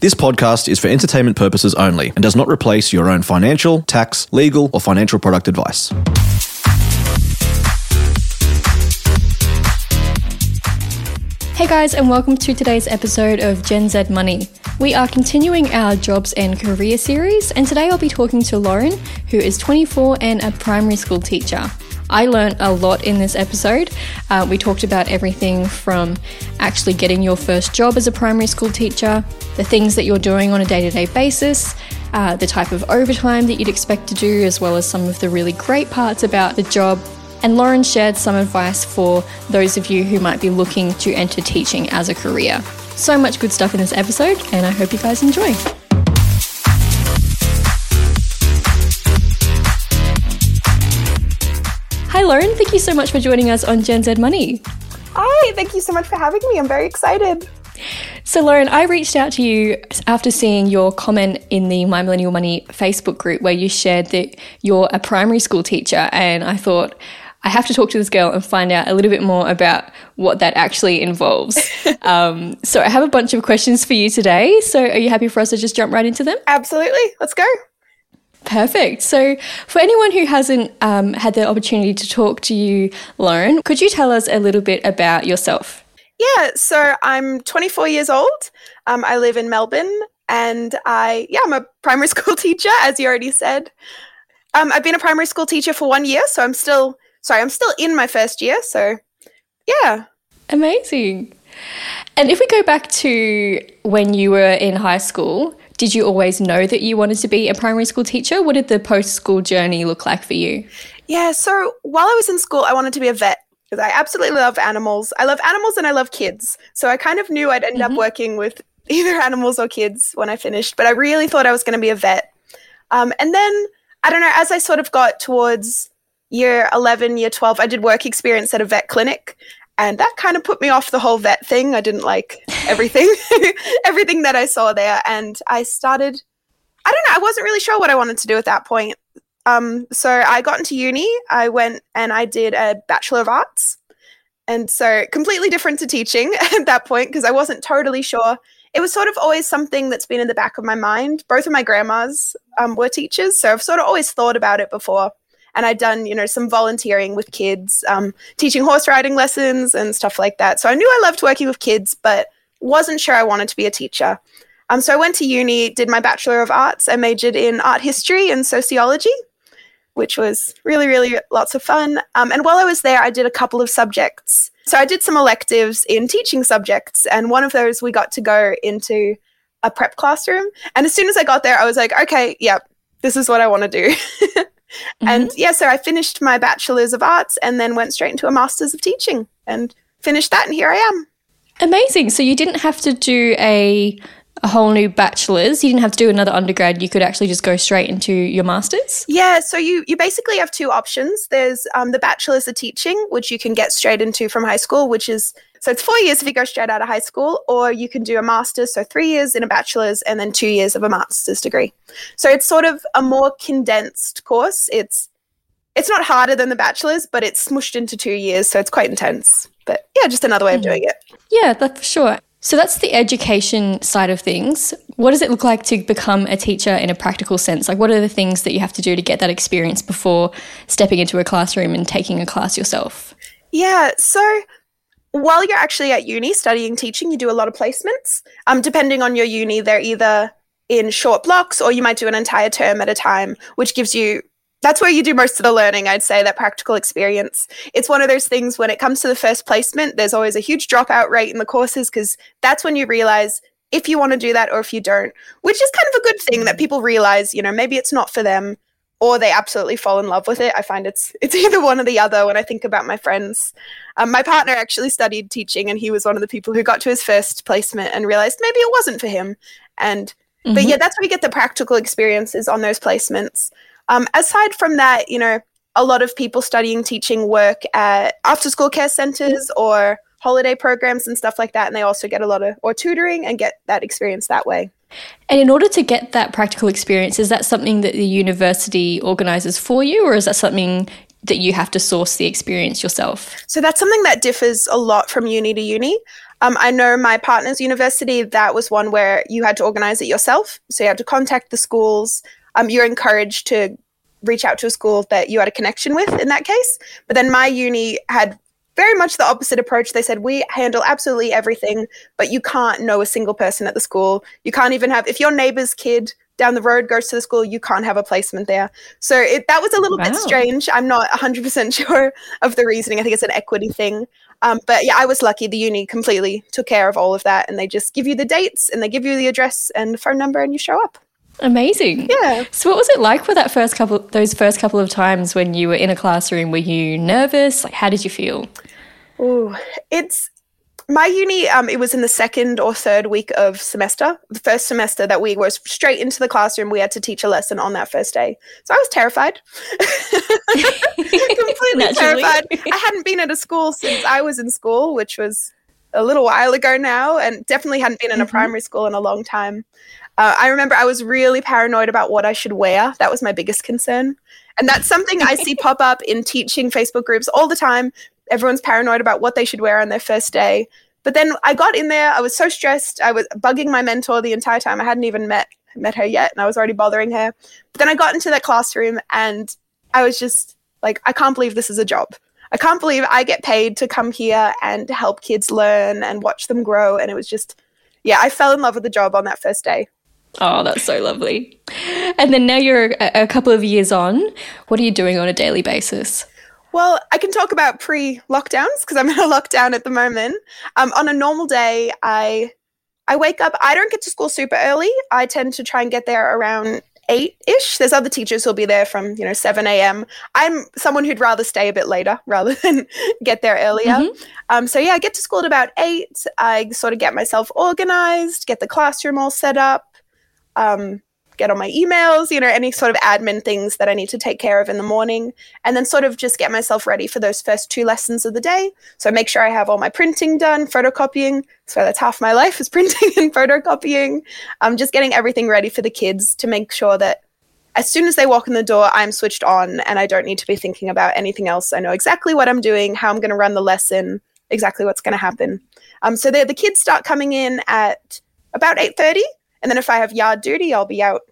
This podcast is for entertainment purposes only and does not replace your own financial, tax, legal, or financial product advice. Hey guys, and welcome to today's episode of Gen Z Money. We are continuing our jobs and career series, and today I'll be talking to Lauren, who is 24 and a primary school teacher. I learned a lot in this episode. Uh, we talked about everything from actually getting your first job as a primary school teacher, the things that you're doing on a day to day basis, uh, the type of overtime that you'd expect to do, as well as some of the really great parts about the job. And Lauren shared some advice for those of you who might be looking to enter teaching as a career. So much good stuff in this episode, and I hope you guys enjoy. Hi, Lauren. Thank you so much for joining us on Gen Z Money. Hi, thank you so much for having me. I'm very excited. So, Lauren, I reached out to you after seeing your comment in the My Millennial Money Facebook group where you shared that you're a primary school teacher. And I thought, I have to talk to this girl and find out a little bit more about what that actually involves. um, so, I have a bunch of questions for you today. So, are you happy for us to just jump right into them? Absolutely. Let's go. Perfect. So, for anyone who hasn't um, had the opportunity to talk to you, Lauren, could you tell us a little bit about yourself? Yeah, so I'm 24 years old. Um, I live in Melbourne, and I yeah, I'm a primary school teacher, as you already said. Um, I've been a primary school teacher for one year, so I'm still sorry, I'm still in my first year. So, yeah, amazing. And if we go back to when you were in high school, did you always know that you wanted to be a primary school teacher? What did the post school journey look like for you? Yeah, so while I was in school, I wanted to be a vet because I absolutely love animals. I love animals and I love kids. So I kind of knew I'd end mm-hmm. up working with either animals or kids when I finished, but I really thought I was going to be a vet. Um, and then, I don't know, as I sort of got towards year 11, year 12, I did work experience at a vet clinic and that kind of put me off the whole vet thing. I didn't like everything, everything that I saw there, and I started. I don't know. I wasn't really sure what I wanted to do at that point. Um, so I got into uni. I went and I did a bachelor of arts, and so completely different to teaching at that point because I wasn't totally sure. It was sort of always something that's been in the back of my mind. Both of my grandmas um, were teachers, so I've sort of always thought about it before and I'd done you know some volunteering with kids, um, teaching horse riding lessons and stuff like that. So I knew I loved working with kids, but wasn't sure I wanted to be a teacher. Um, so I went to uni, did my Bachelor of Arts. I majored in art history and sociology, which was really, really lots of fun. Um, and while I was there, I did a couple of subjects. So I did some electives in teaching subjects, and one of those we got to go into a prep classroom. And as soon as I got there, I was like, okay, yeah, this is what I want to do. Mm-hmm. And yeah, so I finished my bachelor's of arts and then went straight into a master's of teaching and finished that, and here I am. Amazing. So you didn't have to do a a whole new bachelor's. You didn't have to do another undergrad. You could actually just go straight into your master's. Yeah, so you you basically have two options. There's um, the bachelor's of teaching, which you can get straight into from high school, which is so it's four years if you go straight out of high school, or you can do a master's, so three years in a bachelor's and then two years of a master's degree. So it's sort of a more condensed course. It's it's not harder than the bachelor's, but it's smushed into two years, so it's quite intense. But yeah, just another way of doing it. Yeah, that's for sure. So that's the education side of things. What does it look like to become a teacher in a practical sense? Like, what are the things that you have to do to get that experience before stepping into a classroom and taking a class yourself? Yeah, so while you're actually at uni studying teaching, you do a lot of placements. Um, depending on your uni, they're either in short blocks or you might do an entire term at a time, which gives you that's where you do most of the learning, I'd say, that practical experience. It's one of those things when it comes to the first placement, there's always a huge dropout rate in the courses because that's when you realize if you want to do that or if you don't, which is kind of a good thing that people realize, you know, maybe it's not for them or they absolutely fall in love with it. I find it's it's either one or the other when I think about my friends. Um, my partner actually studied teaching, and he was one of the people who got to his first placement and realized maybe it wasn't for him. And mm-hmm. but yeah, that's where we get the practical experiences on those placements. Um, aside from that, you know, a lot of people studying teaching work at after school care centers or holiday programs and stuff like that, and they also get a lot of or tutoring and get that experience that way. And in order to get that practical experience, is that something that the university organises for you, or is that something that you have to source the experience yourself? So that's something that differs a lot from uni to uni. Um, I know my partner's university, that was one where you had to organize it yourself. So you had to contact the schools. Um, you're encouraged to reach out to a school that you had a connection with in that case. But then my uni had very much the opposite approach. They said, we handle absolutely everything, but you can't know a single person at the school. You can't even have, if your neighbor's kid down the road goes to the school, you can't have a placement there. So it, that was a little wow. bit strange. I'm not 100% sure of the reasoning. I think it's an equity thing. Um, but yeah, I was lucky. The uni completely took care of all of that, and they just give you the dates and they give you the address and the phone number, and you show up. Amazing. Yeah. So, what was it like for that first couple, those first couple of times when you were in a classroom? Were you nervous? Like, how did you feel? Oh, it's my uni. Um, it was in the second or third week of semester. The first semester that we were straight into the classroom. We had to teach a lesson on that first day, so I was terrified. Completely terrified. I hadn't been at a school since I was in school, which was a little while ago now, and definitely hadn't been in a mm-hmm. primary school in a long time. Uh, I remember I was really paranoid about what I should wear. That was my biggest concern. And that's something I see pop up in teaching Facebook groups all the time. Everyone's paranoid about what they should wear on their first day. But then I got in there, I was so stressed. I was bugging my mentor the entire time. I hadn't even met met her yet and I was already bothering her. But then I got into that classroom and I was just like, I can't believe this is a job. I can't believe I get paid to come here and help kids learn and watch them grow. And it was just, yeah, I fell in love with the job on that first day. Oh, that's so lovely. And then now you're a, a couple of years on. What are you doing on a daily basis? Well, I can talk about pre lockdowns because I'm in a lockdown at the moment. Um, on a normal day, I I wake up. I don't get to school super early. I tend to try and get there around eight ish. There's other teachers who'll be there from you know seven a.m. I'm someone who'd rather stay a bit later rather than get there earlier. Mm-hmm. Um, so yeah, I get to school at about eight. I sort of get myself organized, get the classroom all set up um, get on my emails, you know, any sort of admin things that I need to take care of in the morning, and then sort of just get myself ready for those first two lessons of the day. So make sure I have all my printing done, photocopying. So that's half my life is printing and photocopying. I'm um, just getting everything ready for the kids to make sure that as soon as they walk in the door, I'm switched on and I don't need to be thinking about anything else. I know exactly what I'm doing, how I'm going to run the lesson, exactly what's going to happen. Um, so the kids start coming in at about 8.30 and then if I have yard duty, I'll be out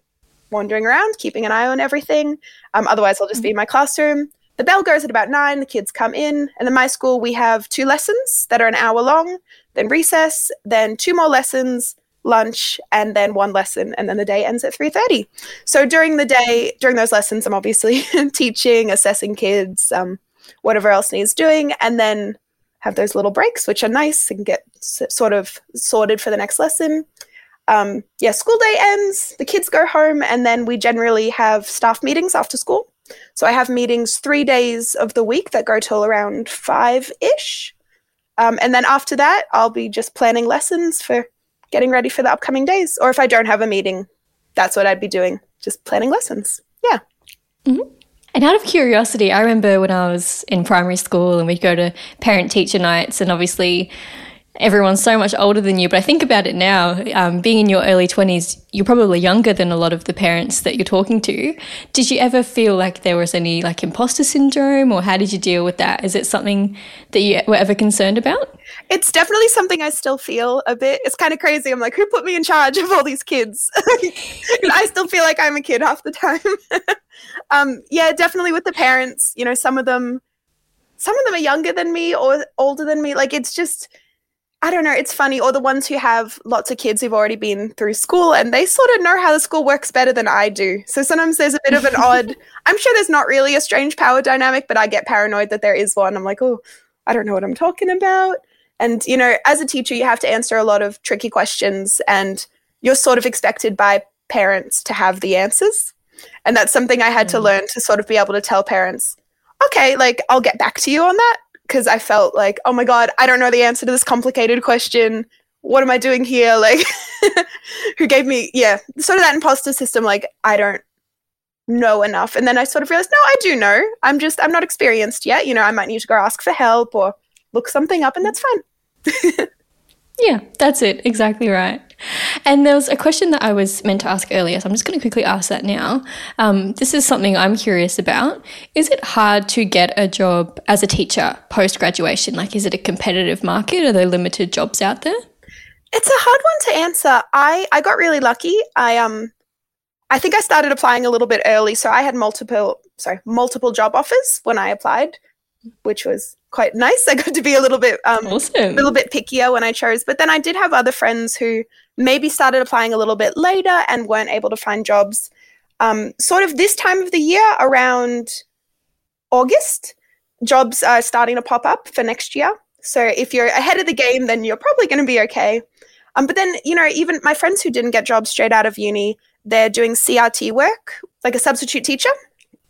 wandering around, keeping an eye on everything. Um, otherwise, I'll just be in my classroom. The bell goes at about nine, the kids come in. And in my school, we have two lessons that are an hour long, then recess, then two more lessons, lunch, and then one lesson. And then the day ends at 3.30. So during the day, during those lessons, I'm obviously teaching, assessing kids, um, whatever else needs doing. And then have those little breaks, which are nice and get s- sort of sorted for the next lesson um, yeah, school day ends, the kids go home, and then we generally have staff meetings after school. So I have meetings three days of the week that go till around five ish. Um, and then after that, I'll be just planning lessons for getting ready for the upcoming days. Or if I don't have a meeting, that's what I'd be doing, just planning lessons. Yeah. Mm-hmm. And out of curiosity, I remember when I was in primary school and we'd go to parent teacher nights, and obviously, everyone's so much older than you. But I think about it now, um, being in your early 20s, you're probably younger than a lot of the parents that you're talking to. Did you ever feel like there was any like imposter syndrome or how did you deal with that? Is it something that you were ever concerned about? It's definitely something I still feel a bit. It's kind of crazy. I'm like, who put me in charge of all these kids? I still feel like I'm a kid half the time. um, yeah, definitely with the parents, you know, some of them, some of them are younger than me or older than me. Like it's just, I don't know, it's funny, or the ones who have lots of kids who've already been through school and they sort of know how the school works better than I do. So sometimes there's a bit of an odd, I'm sure there's not really a strange power dynamic, but I get paranoid that there is one. I'm like, oh, I don't know what I'm talking about. And, you know, as a teacher, you have to answer a lot of tricky questions and you're sort of expected by parents to have the answers. And that's something I had mm. to learn to sort of be able to tell parents, okay, like I'll get back to you on that because I felt like, oh my God, I don't know the answer to this complicated question. What am I doing here? Like, who gave me, yeah, sort of that imposter system, like, I don't know enough. And then I sort of realized, no, I do know. I'm just, I'm not experienced yet. You know, I might need to go ask for help or look something up, and that's fine. yeah, that's it. Exactly right. And there was a question that I was meant to ask earlier, so I'm just going to quickly ask that now. Um, this is something I'm curious about. Is it hard to get a job as a teacher post graduation? Like, is it a competitive market? Are there limited jobs out there? It's a hard one to answer. I I got really lucky. I um I think I started applying a little bit early, so I had multiple sorry multiple job offers when I applied, which was quite nice. I got to be a little bit um Awesome. a little bit pickier when I chose. But then I did have other friends who maybe started applying a little bit later and weren't able to find jobs. Um, sort of this time of the year, around August, jobs are starting to pop up for next year. So if you're ahead of the game, then you're probably going to be okay. Um, but then, you know, even my friends who didn't get jobs straight out of uni, they're doing CRT work, like a substitute teacher.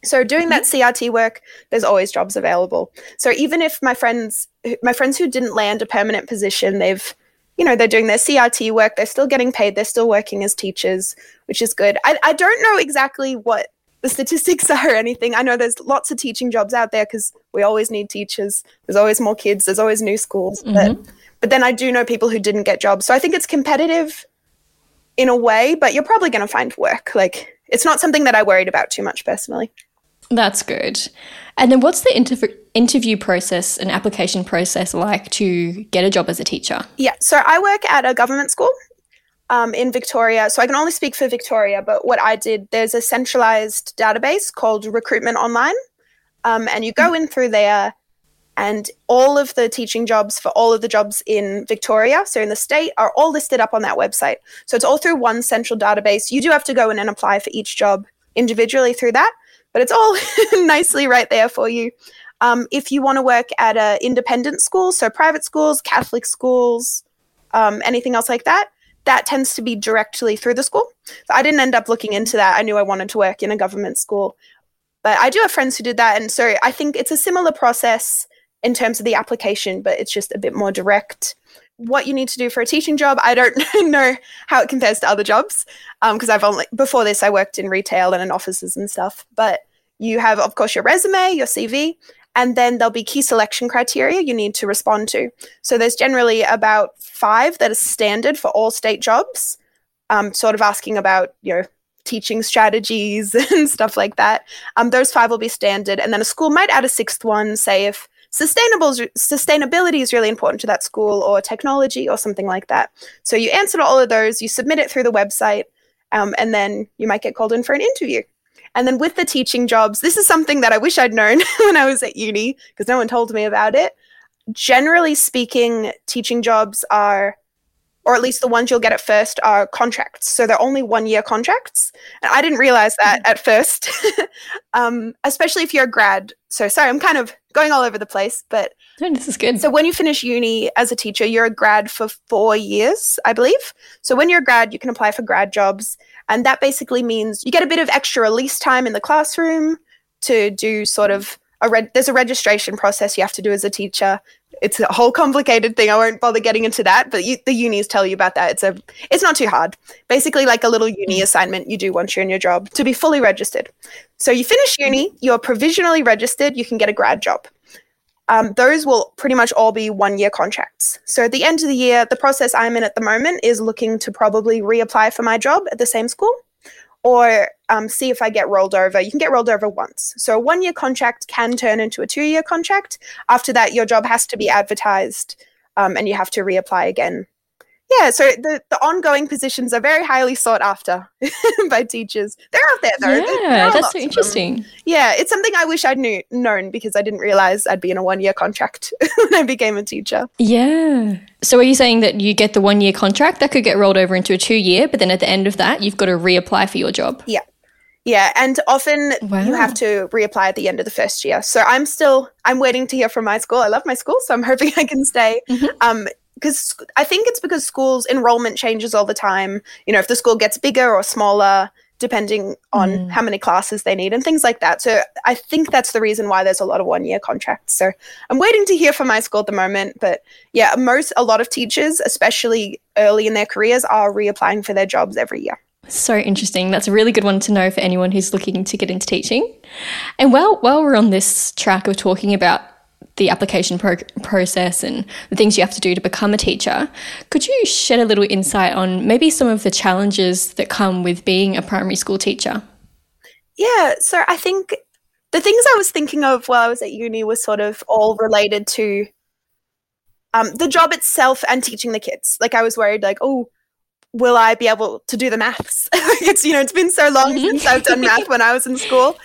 So doing that CRT work, there's always jobs available. So even if my friends, my friends who didn't land a permanent position, they've, you know, they're doing their CRT work, they're still getting paid, they're still working as teachers, which is good. I, I don't know exactly what the statistics are or anything. I know there's lots of teaching jobs out there because we always need teachers. There's always more kids. There's always new schools. But mm-hmm. but then I do know people who didn't get jobs. So I think it's competitive in a way, but you're probably going to find work. Like it's not something that I worried about too much personally. That's good. And then what's the interv- interview process and application process like to get a job as a teacher? Yeah. So I work at a government school um, in Victoria. So I can only speak for Victoria, but what I did, there's a centralized database called Recruitment Online. Um, and you go in through there, and all of the teaching jobs for all of the jobs in Victoria, so in the state, are all listed up on that website. So it's all through one central database. You do have to go in and apply for each job individually through that, but it's all nicely right there for you. Um, if you want to work at an independent school, so private schools, Catholic schools, um, anything else like that, that tends to be directly through the school. So I didn't end up looking into that. I knew I wanted to work in a government school. But I do have friends who did that. And so I think it's a similar process in terms of the application, but it's just a bit more direct. What you need to do for a teaching job, I don't know how it compares to other jobs because um, I've only, before this, I worked in retail and in offices and stuff. But you have, of course, your resume, your CV, and then there'll be key selection criteria you need to respond to. So there's generally about five that are standard for all state jobs, um, sort of asking about your teaching strategies and stuff like that. Um, those five will be standard, and then a school might add a sixth one, say if sustainable sustainability is really important to that school or technology or something like that. So you answer all of those, you submit it through the website, um, and then you might get called in for an interview. And then with the teaching jobs, this is something that I wish I'd known when I was at uni because no one told me about it. Generally speaking, teaching jobs are, or at least the ones you'll get at first, are contracts. So they're only one year contracts. And I didn't realize that at first, um, especially if you're a grad. So sorry, I'm kind of going all over the place, but No, this is good. so when you finish uni as a teacher, you're a grad for four years, I believe. So when you're a grad, you can apply for grad jobs, and that basically means you get a bit of extra release time in the classroom to do sort of a there's a registration process you have to do as a teacher. It's a whole complicated thing. I won't bother getting into that, but you, the unis tell you about that. It's a it's not too hard. Basically, like a little uni assignment you do once you're in your job to be fully registered. So you finish uni, you're provisionally registered, you can get a grad job um, those will pretty much all be one year contracts. So at the end of the year, the process I'm in at the moment is looking to probably reapply for my job at the same school or um, see if I get rolled over. You can get rolled over once. So a one year contract can turn into a two year contract. After that, your job has to be advertised um, and you have to reapply again. Yeah, so the, the ongoing positions are very highly sought after by teachers. They're out there though. There yeah, that's so interesting. Yeah, it's something I wish I'd knew known because I didn't realize I'd be in a one year contract when I became a teacher. Yeah. So are you saying that you get the one year contract that could get rolled over into a two year, but then at the end of that, you've got to reapply for your job? Yeah. Yeah, and often Wow. you have to reapply at the end of the first year. So I'm still I'm waiting to hear from my school. I love my school, so I'm hoping I can stay. Um because I think it's because schools enrollment changes all the time. You know, if the school gets bigger or smaller, depending on mm. how many classes they need and things like that. So I think that's the reason why there's a lot of one year contracts. So I'm waiting to hear from my school at the moment. But yeah, most a lot of teachers, especially early in their careers, are reapplying for their jobs every year. So interesting. That's a really good one to know for anyone who's looking to get into teaching. And while while we're on this track of talking about the application pro- process and the things you have to do to become a teacher. Could you shed a little insight on maybe some of the challenges that come with being a primary school teacher? Yeah, so I think the things I was thinking of while I was at uni were sort of all related to um, the job itself and teaching the kids. Like I was worried, like, oh, will I be able to do the maths? it's you know, it's been so long mm-hmm. since I've done math when I was in school,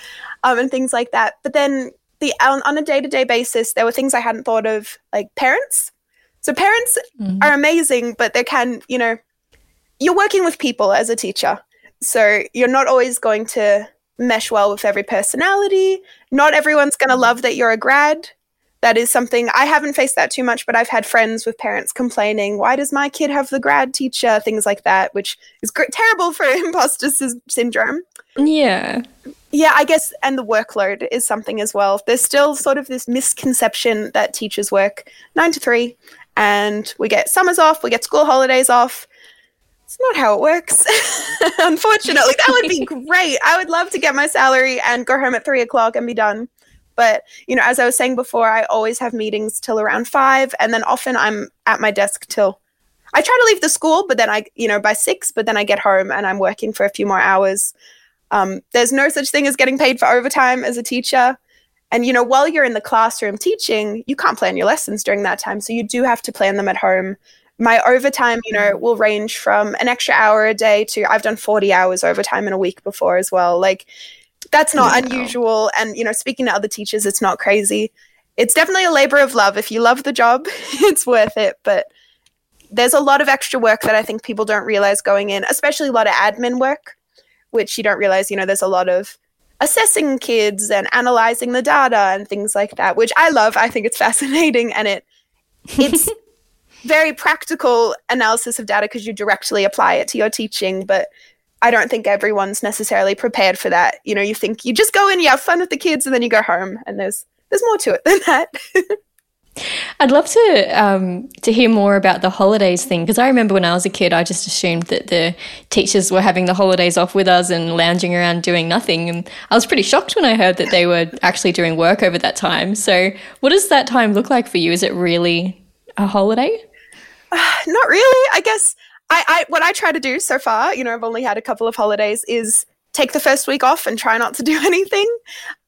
um, and things like that. But then the on, on a day to day basis, there were things I hadn't thought of, like parents. So parents mm-hmm. are amazing, but they can, you know, you're working with people as a teacher, so you're not always going to mesh well with every personality. Not everyone's going to love that you're a grad that is something I haven't faced that too much, but I've had friends with parents complaining, why does my kid have the grad teacher? Things like that, which is gr- terrible for imposter sy- syndrome. Yeah. Yeah, I guess, and the workload is something as well. There's still sort of this misconception that teachers work nine to three and we get summers off, we get school holidays off. It's not how it works. Unfortunately, that would be great. I would love to get my salary and go home at three o'clock and be done. But, you know, as I was saying before, I always have meetings till around five. And then often I'm at my desk till I try to leave the school, but then I, you know, by six, but then I get home and I'm working for a few more hours. Um, there's no such thing as getting paid for overtime as a teacher. And, you know, while you're in the classroom teaching, you can't plan your lessons during that time. So you do have to plan them at home. My overtime, you know, will range from an extra hour a day to I've done 40 hours overtime in a week before as well. Like, that's not yeah. unusual. And, you know, speaking to other teachers, it's not crazy. It's definitely a labor of love. If you love the job, it's worth it. But there's a lot of extra work that I think people don't realize going in, especially a lot of admin work, which you don't realize, you know, there's a lot of assessing kids and analyzing the data and things like that, which I love. I think it's fascinating and it it's very practical analysis of data because you directly apply it to your teaching, but I don't think everyone's necessarily prepared for that. You know, you think you just go in, you have fun with the kids, and then you go home, and there's there's more to it than that. I'd love to um, to hear more about the holidays thing because I remember when I was a kid, I just assumed that the teachers were having the holidays off with us and lounging around doing nothing, and I was pretty shocked when I heard that they were actually doing work over that time. So, what does that time look like for you? Is it really a holiday? Uh, not really. I guess I, I what I try to do so far, you know, I've only had a couple of holidays, is take the first week off and try not to do anything.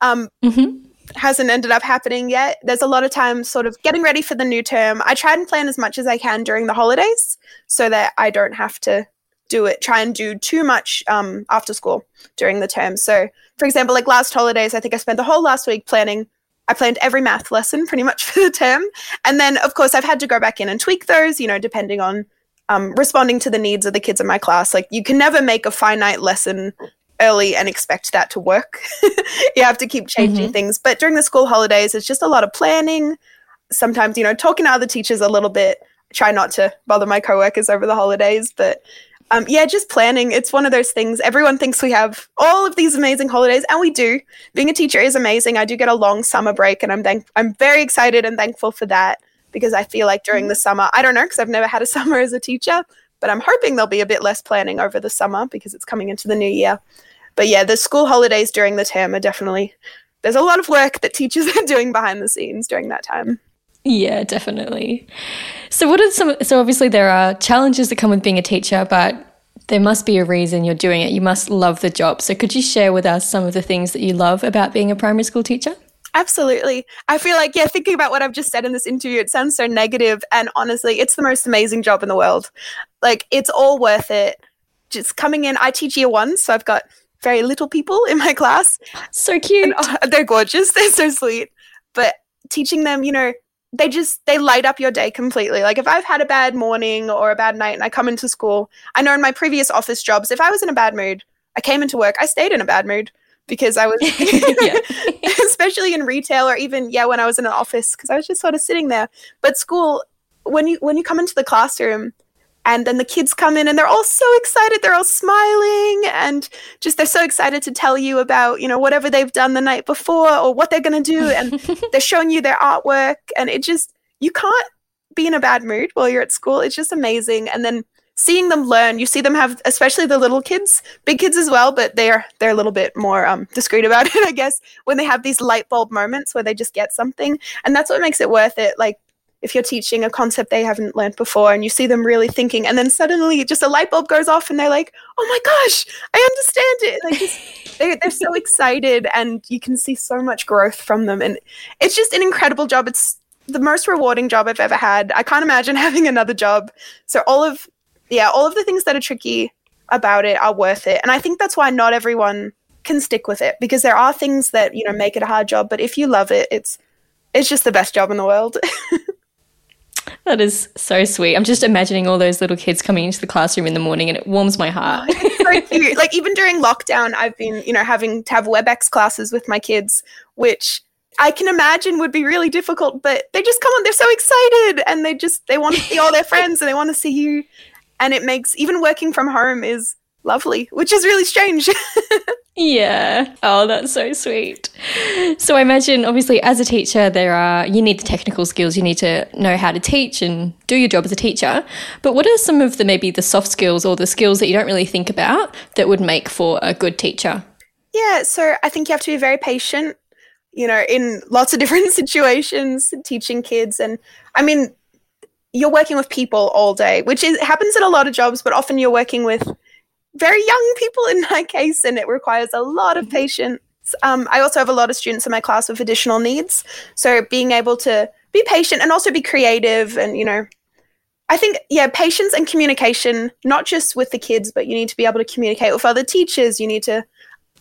Um, mm-hmm. Hasn't ended up happening yet. There's a lot of time sort of getting ready for the new term. I try and plan as much as I can during the holidays so that I don't have to do it, try and do too much um, after school during the term. So, for example, like last holidays, I think I spent the whole last week planning. I planned every math lesson pretty much for the term. And then, of course, I've had to go back in and tweak those, you know, depending on um, responding to the needs of the kids in my class. Like you can never make a finite lesson early and expect that to work. you have to keep changing mm-hmm. things. But during the school holidays, it's just a lot of planning. Sometimes, you know, talking to other teachers a little bit. Try not to bother my coworkers over the holidays, but um, yeah, just planning. It's one of those things. Everyone thinks we have all of these amazing holidays, and we do. Being a teacher is amazing. I do get a long summer break, and I'm thank- I'm very excited and thankful for that because I feel like during the summer, I don't know, because I've never had a summer as a teacher, but I'm hoping there'll be a bit less planning over the summer because it's coming into the new year. But yeah, the school holidays during the term are definitely, there's a lot of work that teachers are doing behind the scenes during that time. Yeah, definitely. So, what are some? So, obviously, there are challenges that come with being a teacher, but there must be a reason you're doing it. You must love the job. So, could you share with us some of the things that you love about being a primary school teacher? Absolutely. I feel like, yeah, thinking about what I've just said in this interview, it sounds so negative, And honestly, it's the most amazing job in the world. Like, it's all worth it. Just coming in, I teach year one, so I've got very little people in my class. So cute. And, oh, they're gorgeous. They're so sweet. But teaching them, you know, they just they light up your day completely. Like if I've had a bad morning or a bad night and I come into school, I know in my previous office jobs, if I was in a bad mood, I came into work, I stayed in a bad mood because I was, especially in retail or even yeah when I was in an office because I was just sort of sitting there. But school, when you when you come into the classroom, and then the kids come in and they're all so excited they're all smiling and just they're so excited to tell you about you know whatever they've done the night before or what they're going to do and they're showing you their artwork and it just you can't be in a bad mood while you're at school. It's just amazing. And then seeing them learn, you see them have, especially the little kids, big kids as well, but they're they're a little bit more um, discreet about it, I guess. When they have these light bulb moments where they just get something, and that's what makes it worth it. Like if you're teaching a concept they haven't learned before, and you see them really thinking, and then suddenly just a light bulb goes off, and they're like, "Oh my gosh, I understand it!" They just they they're so excited, and you can see so much growth from them, and it's just an incredible job. It's the most rewarding job I've ever had. I can't imagine having another job. So all of yeah, all of the things that are tricky about it are worth it. And I think that's why not everyone can stick with it because there are things that, you know, make it a hard job, but if you love it, it's it's just the best job in the world. that is so sweet. I'm just imagining all those little kids coming into the classroom in the morning and it warms my heart. Oh, so cute. Like even during lockdown, I've been, you know, having to have WebEx classes with my kids, which I can imagine would be really difficult, but they just come on, they're so excited and they just they want to see all their friends and they want to see you and it makes even working from home is lovely, which is really strange. yeah. Oh, that's so sweet. So I imagine obviously as a teacher there are you need the technical skills, you need to know how to teach and do your job as a teacher. But what are some of the maybe the soft skills or the skills that you don't really think about that would make for a good teacher? Yeah, so I think you have to be very patient, you know, in lots of different situations teaching kids and I mean you're working with people all day, which is, happens in a lot of jobs, but often you're working with very young people in my case, and it requires a lot of mm-hmm. patience. Um, I also have a lot of students in my class with additional needs. So being able to be patient and also be creative and, you know, I think, yeah, patience and communication, not just with the kids, but you need to be able to communicate with other teachers. You need to,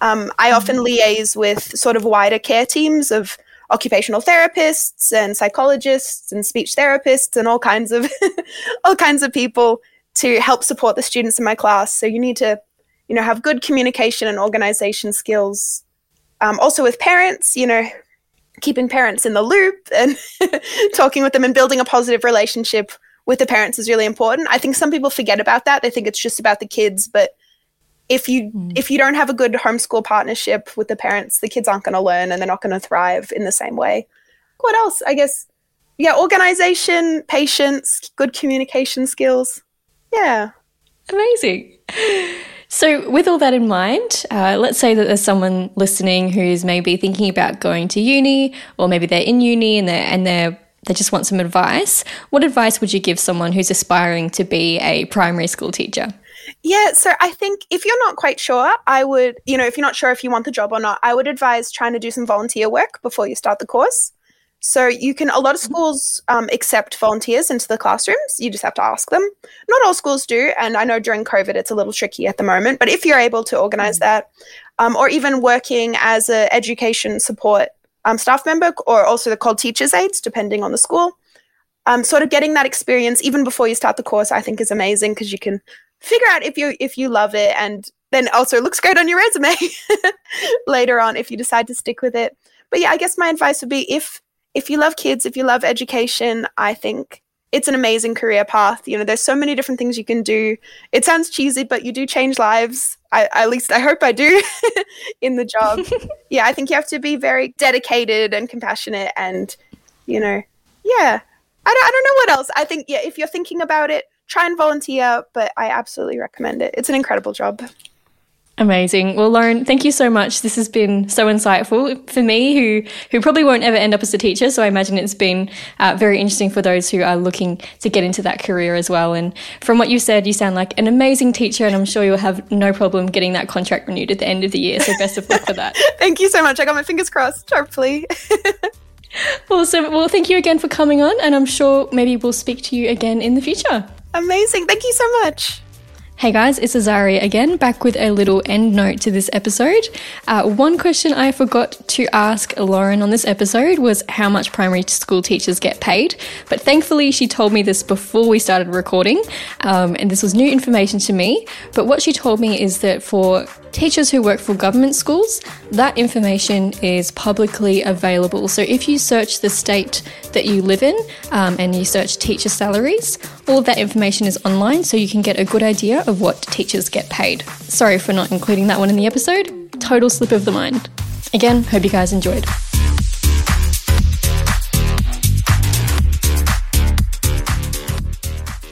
um, I often mm-hmm. liaise with sort of wider care teams of occupational therapists and psychologists and speech therapists and all kinds of all kinds of people to help support the students in my class. So you need to, you know, have good communication and organization skills. Um, also with parents, you know, keeping parents in the loop and talking with them and building a positive relationship with the parents is really important. I think some people forget about that. They think it's just about the kids, but if you mm. if you don't have a good homeschool partnership with the parents the kids aren't going to learn and they're not going to thrive in the same way. What else? I guess yeah organization patience good communication skills. Yeah. Amazing. So with all that in mind uh, let's say that there's someone listening who's maybe thinking about going to uni or maybe they're in uni and they're and they're they just want some advice. What advice would you give someone who's aspiring to be a primary school teacher yeah, so I think if you're not quite sure, I would, you know, if you're not sure if you want the job or not, I would advise trying to do some volunteer work before you start the course. So you can, a lot of mm-hmm. schools um, accept volunteers into the classrooms. You just have to ask them. Not all schools do, and I know during COVID it's a little tricky at the moment. But if you're able to organize mm-hmm. that, um, or even working as an education support um, staff member, or also they're called teachers aides, depending on the school. Um, sort of getting that experience even before you start the course, I think is amazing because you can figure out if you if you love it and then also looks great on your resume later on if you decide to stick with it. But yeah, I guess my advice would be if if you love kids, if you love education, I think it's an amazing career path. You know, there's so many different things you can do. It sounds cheesy, but you do change lives. I, at least I hope I do in the job. yeah, I think you have to be very dedicated and compassionate and, you know, yeah. I don't, I don't know what else. I think, yeah, if you're thinking about it, try and volunteer, but I absolutely recommend it. It's an incredible job. Amazing. Well, Lauren, thank you so much. This has been so insightful for me, who who probably won't ever end up as a teacher. So I imagine it's been uh, very interesting for those who are looking to get into that career as well. And from what you said, you sound like an amazing teacher, and I'm sure you'll have no problem getting that contract renewed at the end of the year. So best of luck for that. thank you so much. I got my fingers crossed. Hopefully. awesome. Well, thank you again for coming on, and I'm sure maybe we'll speak to you again in the future. Amazing. Thank you so much. Hey guys, it's Azaria again, back with a little end note to this episode. Uh, one question I forgot to ask Lauren on this episode was how much primary school teachers get paid, but thankfully she told me this before we started recording, um, and this was new information to me. But what she told me is that for teachers who work for government schools, that information is publicly available. So if you search the state that you live in um, and you search teacher salaries, all of that information is online so you can get a good idea of what teachers get paid. Sorry for not including that one in the episode. Total slip of the mind. Again, hope you guys enjoyed.